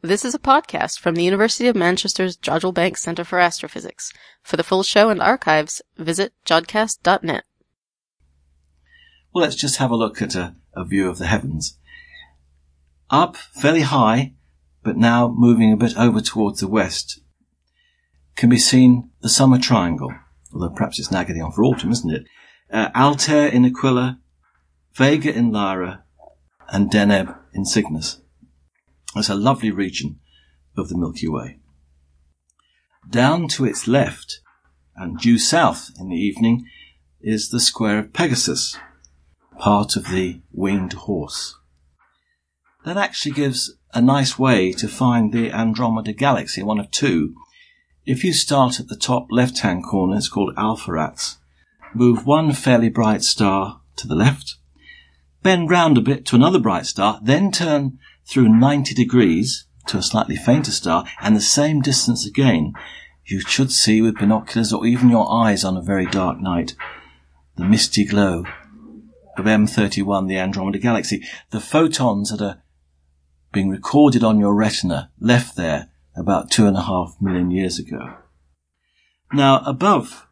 This is a podcast from the University of Manchester's Jodrell Bank Centre for Astrophysics. For the full show and archives, visit jodcast.net. Well, let's just have a look at a, a view of the heavens. Up fairly high, but now moving a bit over towards the west, can be seen the summer triangle, although perhaps it's now getting on for autumn, isn't it? Uh, Altair in Aquila, Vega in Lyra, and Deneb in Cygnus. It's a lovely region of the Milky Way. Down to its left and due south in the evening is the square of Pegasus, part of the winged horse. That actually gives a nice way to find the Andromeda galaxy, one of two. If you start at the top left hand corner, it's called Alpheratz, move one fairly bright star to the left, bend round a bit to another bright star, then turn through 90 degrees to a slightly fainter star and the same distance again, you should see with binoculars or even your eyes on a very dark night the misty glow of M31, the Andromeda Galaxy. The photons that are being recorded on your retina left there about two and a half million years ago. Now, above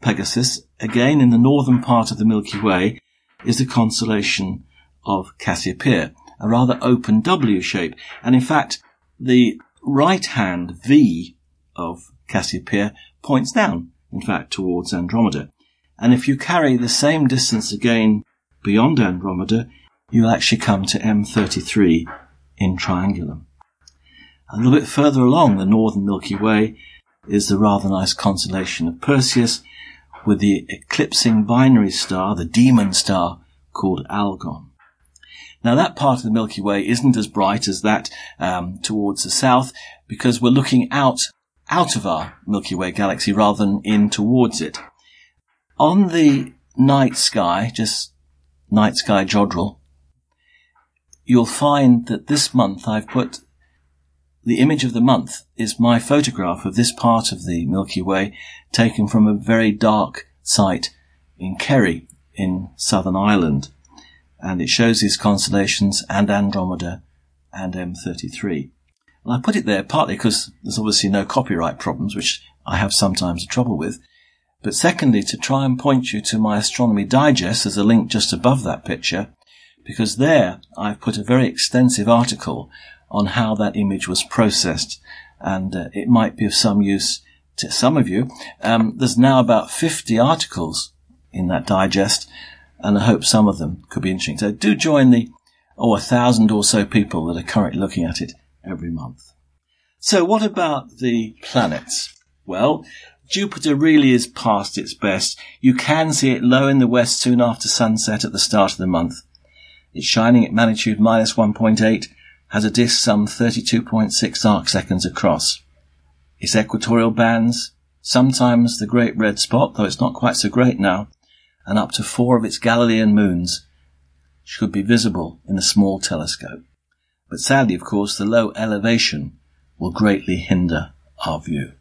Pegasus, again in the northern part of the Milky Way, is the constellation of Cassiopeia, a rather open W shape. And in fact, the right hand V of Cassiopeia points down, in fact, towards Andromeda. And if you carry the same distance again beyond Andromeda, you'll actually come to M33 in Triangulum. A little bit further along the northern Milky Way is the rather nice constellation of Perseus with the eclipsing binary star, the demon star called Algol. Now that part of the Milky Way isn't as bright as that um, towards the south because we're looking out out of our Milky Way galaxy rather than in towards it. On the night sky, just night sky Jodrell, you'll find that this month I've put the image of the month is my photograph of this part of the Milky Way taken from a very dark site in Kerry in Southern Ireland and it shows these constellations and Andromeda and M33. And I put it there partly because there's obviously no copyright problems, which I have sometimes trouble with. But secondly, to try and point you to my Astronomy Digest, there's a link just above that picture, because there I've put a very extensive article on how that image was processed, and uh, it might be of some use to some of you. Um, there's now about 50 articles in that digest, and I hope some of them could be interesting. So do join the, oh, a thousand or so people that are currently looking at it every month. So what about the planets? Well, Jupiter really is past its best. You can see it low in the west soon after sunset at the start of the month. It's shining at magnitude minus 1.8, has a disk some 32.6 arc seconds across. Its equatorial bands, sometimes the great red spot, though it's not quite so great now, and up to four of its Galilean moons should be visible in a small telescope. But sadly, of course, the low elevation will greatly hinder our view.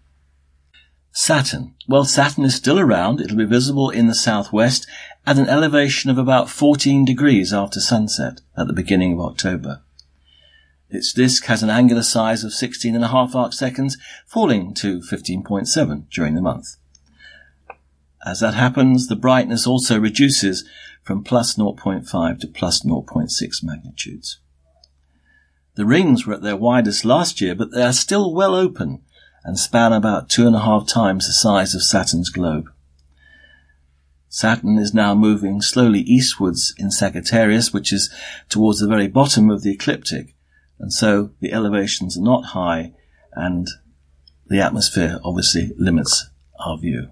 Saturn. Well, Saturn is still around. It'll be visible in the southwest at an elevation of about 14 degrees after sunset at the beginning of October. Its disk has an angular size of 16 and a half arc seconds, falling to 15.7 during the month. As that happens, the brightness also reduces from plus 0.5 to plus 0.6 magnitudes. The rings were at their widest last year, but they are still well open and span about two and a half times the size of Saturn's globe. Saturn is now moving slowly eastwards in Sagittarius, which is towards the very bottom of the ecliptic, and so the elevations are not high and the atmosphere obviously limits our view.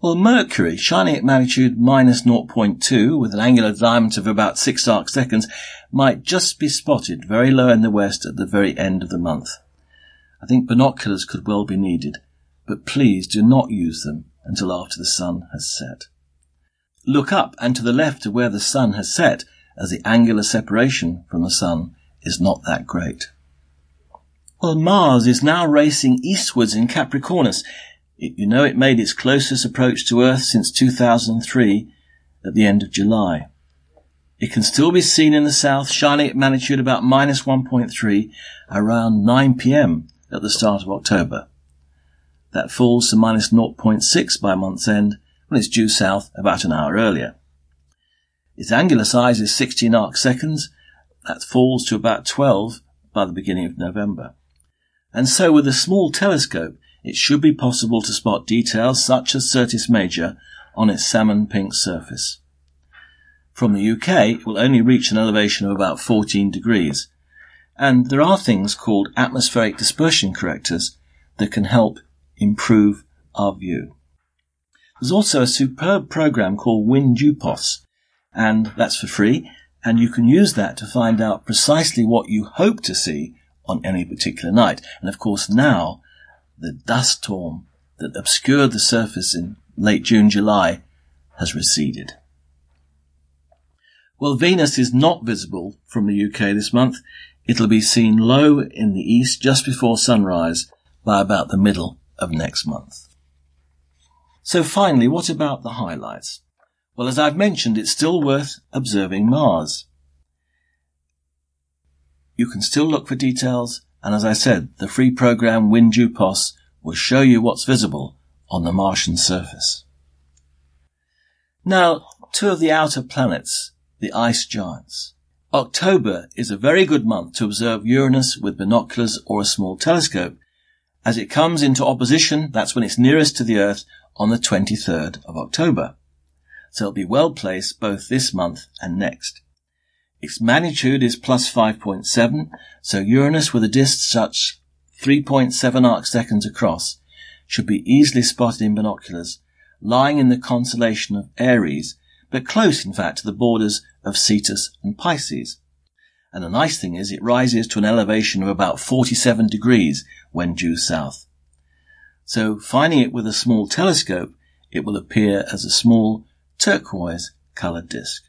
Well, Mercury, shining at magnitude minus 0.2 with an angular diameter of about 6 arc seconds, might just be spotted very low in the west at the very end of the month. I think binoculars could well be needed, but please do not use them until after the sun has set. Look up and to the left of where the sun has set, as the angular separation from the sun is not that great. Well, Mars is now racing eastwards in Capricornus, you know it made its closest approach to Earth since 2003 at the end of July. It can still be seen in the south, shining at magnitude about minus 1.3 around 9 pm at the start of October. That falls to minus 0.6 by month's end when it's due south about an hour earlier. Its angular size is 16 arc seconds. That falls to about 12 by the beginning of November. And so with a small telescope, it should be possible to spot details such as Syrtis Major on its salmon pink surface. From the UK, it will only reach an elevation of about 14 degrees. And there are things called atmospheric dispersion correctors that can help improve our view. There's also a superb program called WinJUPOS, and that's for free, and you can use that to find out precisely what you hope to see on any particular night. And of course now, the dust storm that obscured the surface in late June, July has receded. Well, Venus is not visible from the UK this month. It'll be seen low in the east just before sunrise by about the middle of next month. So finally, what about the highlights? Well, as I've mentioned, it's still worth observing Mars. You can still look for details, and as I said, the free program WinJUPOS will show you what's visible on the Martian surface. Now, two of the outer planets, the ice giants. October is a very good month to observe Uranus with binoculars or a small telescope. As it comes into opposition, that's when it's nearest to the Earth on the 23rd of October so it'll be well placed both this month and next. Its magnitude is plus 5.7, so Uranus with a disk such 3.7 arc seconds across should be easily spotted in binoculars, lying in the constellation of Aries, but close in fact to the borders of Cetus and Pisces. And the nice thing is it rises to an elevation of about 47 degrees when due south. So finding it with a small telescope, it will appear as a small turquoise coloured disk.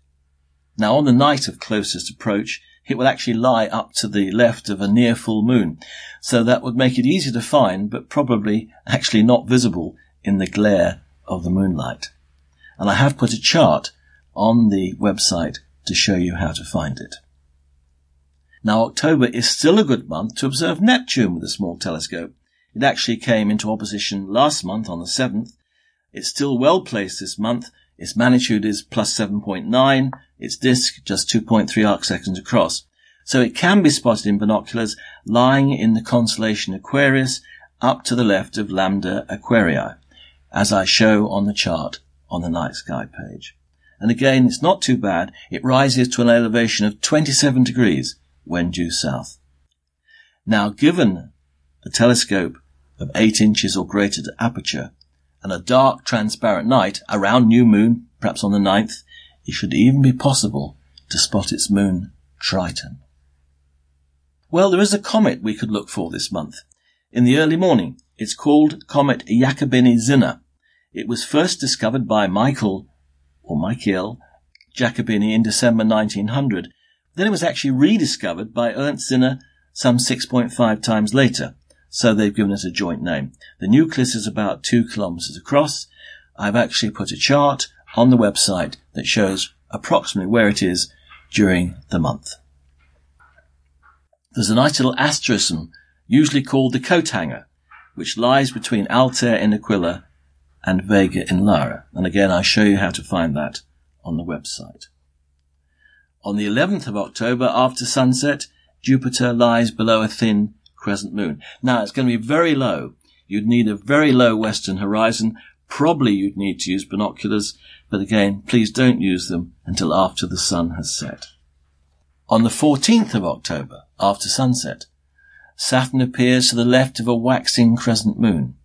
Now on the night of closest approach, it will actually lie up to the left of a near full moon. So that would make it easy to find, but probably actually not visible in the glare of the moonlight. And I have put a chart on the website to show you how to find it. Now October is still a good month to observe Neptune with a small telescope. It actually came into opposition last month on the 7th. It's still well placed this month its magnitude is plus 7.9, its disk just 2.3 arc seconds across. So it can be spotted in binoculars lying in the constellation Aquarius up to the left of Lambda Aquarii, as I show on the chart on the night sky page. And again, it's not too bad. It rises to an elevation of 27 degrees when due south. Now, given a telescope of 8 inches or greater aperture, and a dark, transparent night around new moon, perhaps on the 9th, it should even be possible to spot its moon, Triton. Well, there is a comet we could look for this month. In the early morning, it's called Comet Giacobini Zinner. It was first discovered by Michael, or Michael, Giacobini in December 1900. Then it was actually rediscovered by Ernst Zinner some 6.5 times later so they've given it a joint name. The nucleus is about two kilometers across. I've actually put a chart on the website that shows approximately where it is during the month. There's a nice little asterism, usually called the coat hanger, which lies between Altair in Aquila and Vega in Lyra. And again, I show you how to find that on the website. On the 11th of October, after sunset, Jupiter lies below a thin crescent moon. Now it's going to be very low. You'd need a very low western horizon. Probably you'd need to use binoculars, but again, please don't use them until after the sun has set. On the 14th of October, after sunset, Saturn appears to the left of a waxing crescent moon.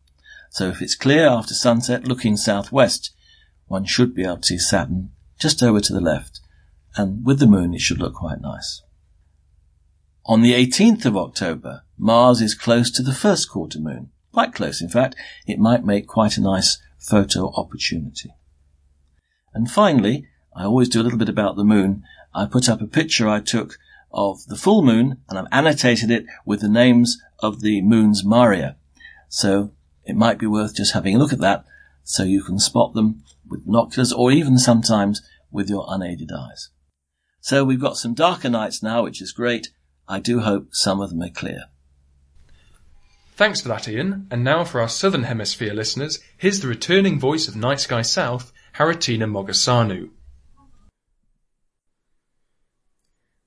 So if it's clear after sunset looking southwest, one should be able to see Saturn just over to the left, and with the moon it should look quite nice. On the 18th of October, Mars is close to the first quarter moon. Quite close, in fact. It might make quite a nice photo opportunity. And finally, I always do a little bit about the moon. I put up a picture I took of the full moon and I've annotated it with the names of the moon's Maria. So it might be worth just having a look at that so you can spot them with binoculars or even sometimes with your unaided eyes. So we've got some darker nights now, which is great. I do hope some of them are clear. Thanks for that, Ian. And now for our Southern Hemisphere listeners, here's the returning voice of Night Sky South, Haritina Mogosanu.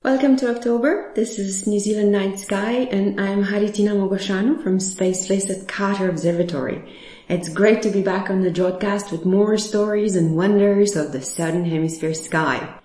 Welcome to October. This is New Zealand Night Sky and I'm Haritina Mogosanu from Space Place at Carter Observatory. It's great to be back on the broadcast with more stories and wonders of the Southern Hemisphere sky.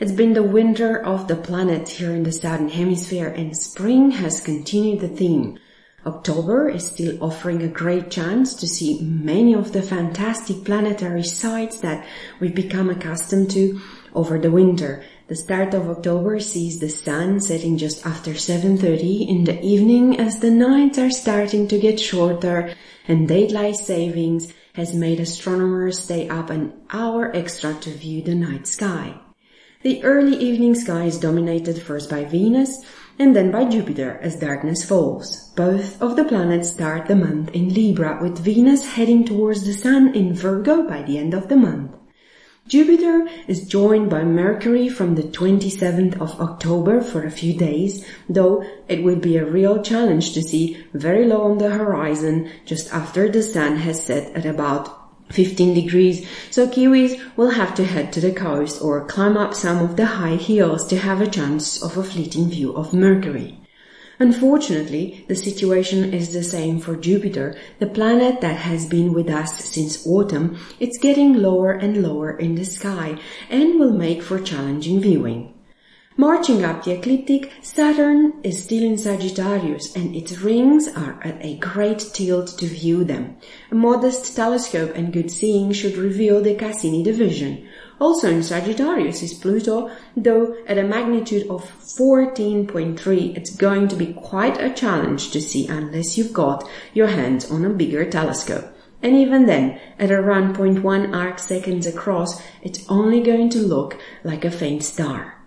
It's been the winter of the planet here in the Southern Hemisphere and spring has continued the theme. October is still offering a great chance to see many of the fantastic planetary sights that we've become accustomed to over the winter. The start of October sees the sun setting just after 7.30 in the evening as the nights are starting to get shorter and daylight savings has made astronomers stay up an hour extra to view the night sky. The early evening sky is dominated first by Venus and then by Jupiter as darkness falls. Both of the planets start the month in Libra with Venus heading towards the Sun in Virgo by the end of the month. Jupiter is joined by Mercury from the 27th of October for a few days, though it will be a real challenge to see very low on the horizon just after the sun has set at about 15 degrees, so Kiwis will have to head to the coast or climb up some of the high hills to have a chance of a fleeting view of Mercury. Unfortunately, the situation is the same for Jupiter, the planet that has been with us since autumn. It's getting lower and lower in the sky and will make for challenging viewing. Marching up the ecliptic, Saturn is still in Sagittarius and its rings are at a great tilt to view them. A modest telescope and good seeing should reveal the Cassini division. Also in Sagittarius is Pluto, though at a magnitude of 14.3 it's going to be quite a challenge to see unless you've got your hands on a bigger telescope. And even then, at around 0.1 arc seconds across, it's only going to look like a faint star.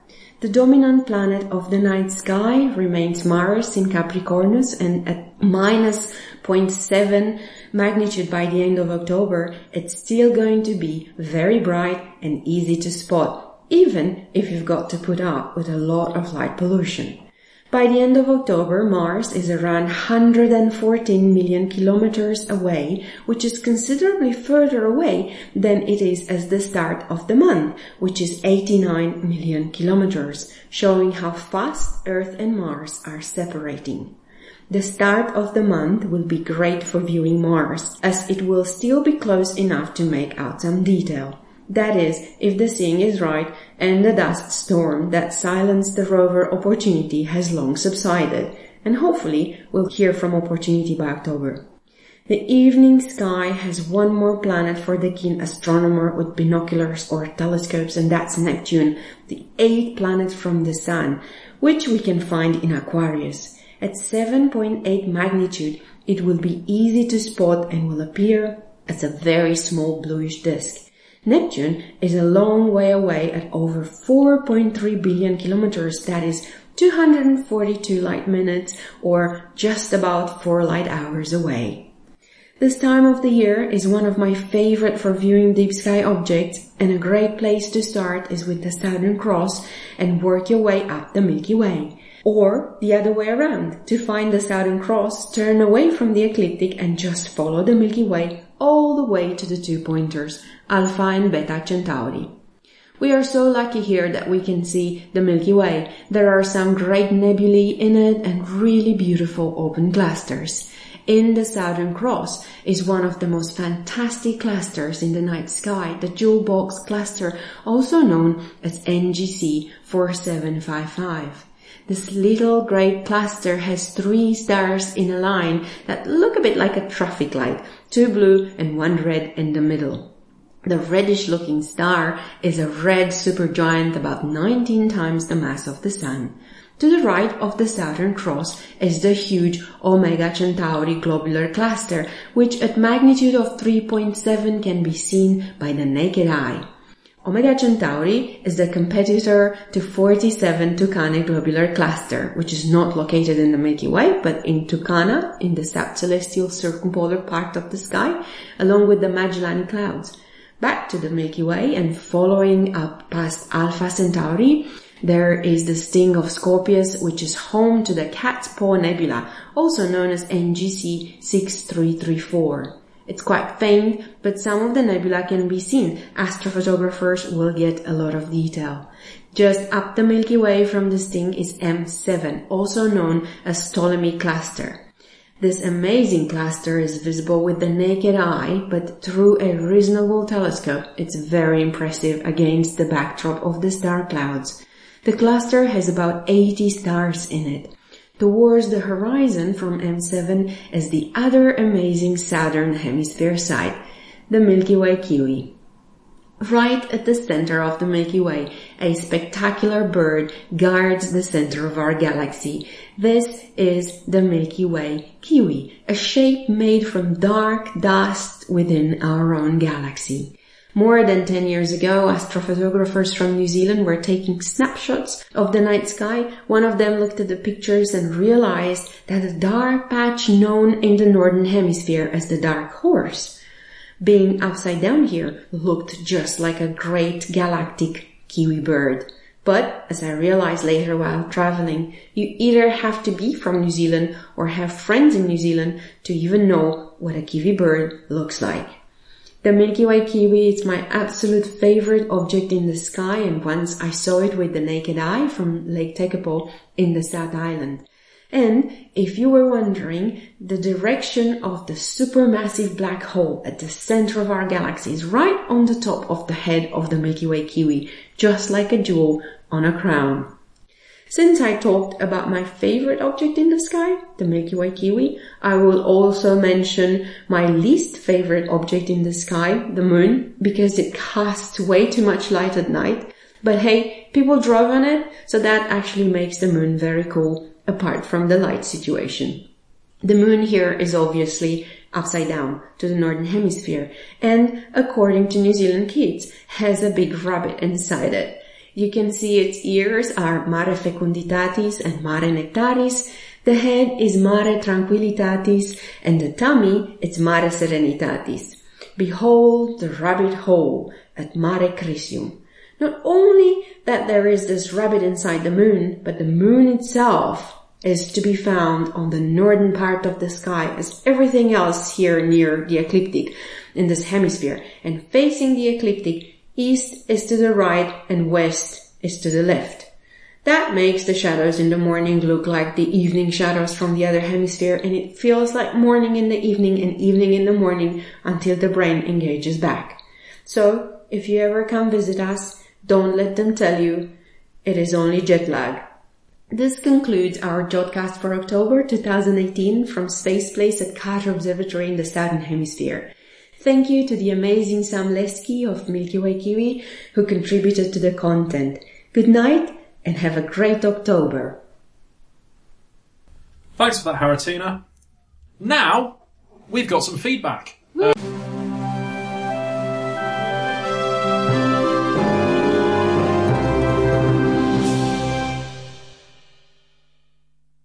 The dominant planet of the night sky remains Mars in Capricornus and at minus 0.7 magnitude by the end of October, it's still going to be very bright and easy to spot, even if you've got to put up with a lot of light pollution. By the end of October, Mars is around 114 million kilometers away, which is considerably further away than it is as the start of the month, which is 89 million kilometers, showing how fast Earth and Mars are separating. The start of the month will be great for viewing Mars, as it will still be close enough to make out some detail. That is, if the seeing is right and the dust storm that silenced the rover Opportunity has long subsided, and hopefully we'll hear from Opportunity by October. The evening sky has one more planet for the keen astronomer with binoculars or telescopes, and that's Neptune, the eighth planet from the Sun, which we can find in Aquarius. At 7.8 magnitude, it will be easy to spot and will appear as a very small bluish disk. Neptune is a long way away at over 4.3 billion kilometers, that is 242 light minutes or just about 4 light hours away. This time of the year is one of my favorite for viewing deep sky objects and a great place to start is with the Southern Cross and work your way up the Milky Way. Or the other way around. To find the Southern Cross, turn away from the ecliptic and just follow the Milky Way all the way to the two pointers, Alpha and Beta Centauri. We are so lucky here that we can see the Milky Way. There are some great nebulae in it and really beautiful open clusters. In the Southern Cross is one of the most fantastic clusters in the night sky, the Jewel Box cluster, also known as NGC 4755. This little grey cluster has three stars in a line that look a bit like a traffic light, two blue and one red in the middle. The reddish looking star is a red supergiant about 19 times the mass of the Sun. To the right of the Southern Cross is the huge Omega Centauri globular cluster, which at magnitude of 3.7 can be seen by the naked eye. Omega Centauri is the competitor to 47 Tucanae globular cluster, which is not located in the Milky Way, but in Tucana, in the south celestial circumpolar part of the sky, along with the Magellanic Clouds. Back to the Milky Way and following up past Alpha Centauri, There is the sting of Scorpius, which is home to the Cat's Paw Nebula, also known as NGC 6334. It's quite faint, but some of the nebula can be seen. Astrophotographers will get a lot of detail. Just up the Milky Way from this thing is M7, also known as Ptolemy Cluster. This amazing cluster is visible with the naked eye, but through a reasonable telescope, it's very impressive against the backdrop of the star clouds. The cluster has about 80 stars in it. Towards the horizon from M7 is the other amazing southern hemisphere sight, the Milky Way Kiwi. Right at the center of the Milky Way, a spectacular bird guards the center of our galaxy. This is the Milky Way Kiwi, a shape made from dark dust within our own galaxy. More than 10 years ago, astrophotographers from New Zealand were taking snapshots of the night sky. One of them looked at the pictures and realized that the dark patch known in the northern hemisphere as the dark horse, being upside down here, looked just like a great galactic kiwi bird. But as I realized later while traveling, you either have to be from New Zealand or have friends in New Zealand to even know what a kiwi bird looks like. The Milky Way kiwi is my absolute favorite object in the sky and once I saw it with the naked eye from Lake Tekapo in the South Island. And if you were wondering, the direction of the supermassive black hole at the center of our galaxy is right on the top of the head of the Milky Way kiwi, just like a jewel on a crown. Since I talked about my favorite object in the sky, the Milky Way Kiwi, I will also mention my least favorite object in the sky, the moon, because it casts way too much light at night. But hey, people drove on it, so that actually makes the moon very cool, apart from the light situation. The moon here is obviously upside down to the northern hemisphere and according to New Zealand kids has a big rabbit inside it. You can see its ears are Mare fecunditatis and Mare nectaris. The head is Mare tranquillitatis and the tummy it's Mare serenitatis. Behold the rabbit hole at Mare Crisium. Not only that there is this rabbit inside the moon, but the moon itself is to be found on the northern part of the sky as everything else here near the ecliptic in this hemisphere and facing the ecliptic East is to the right and west is to the left. That makes the shadows in the morning look like the evening shadows from the other hemisphere and it feels like morning in the evening and evening in the morning until the brain engages back. So, if you ever come visit us, don't let them tell you it is only jet lag. This concludes our Jodcast for October 2018 from Space Place at Carter Observatory in the Southern Hemisphere. Thank you to the amazing Sam Lesky of Milky Way Kiwi who contributed to the content. Good night and have a great October. Thanks for that, Haritina. Now, we've got some feedback. Uh,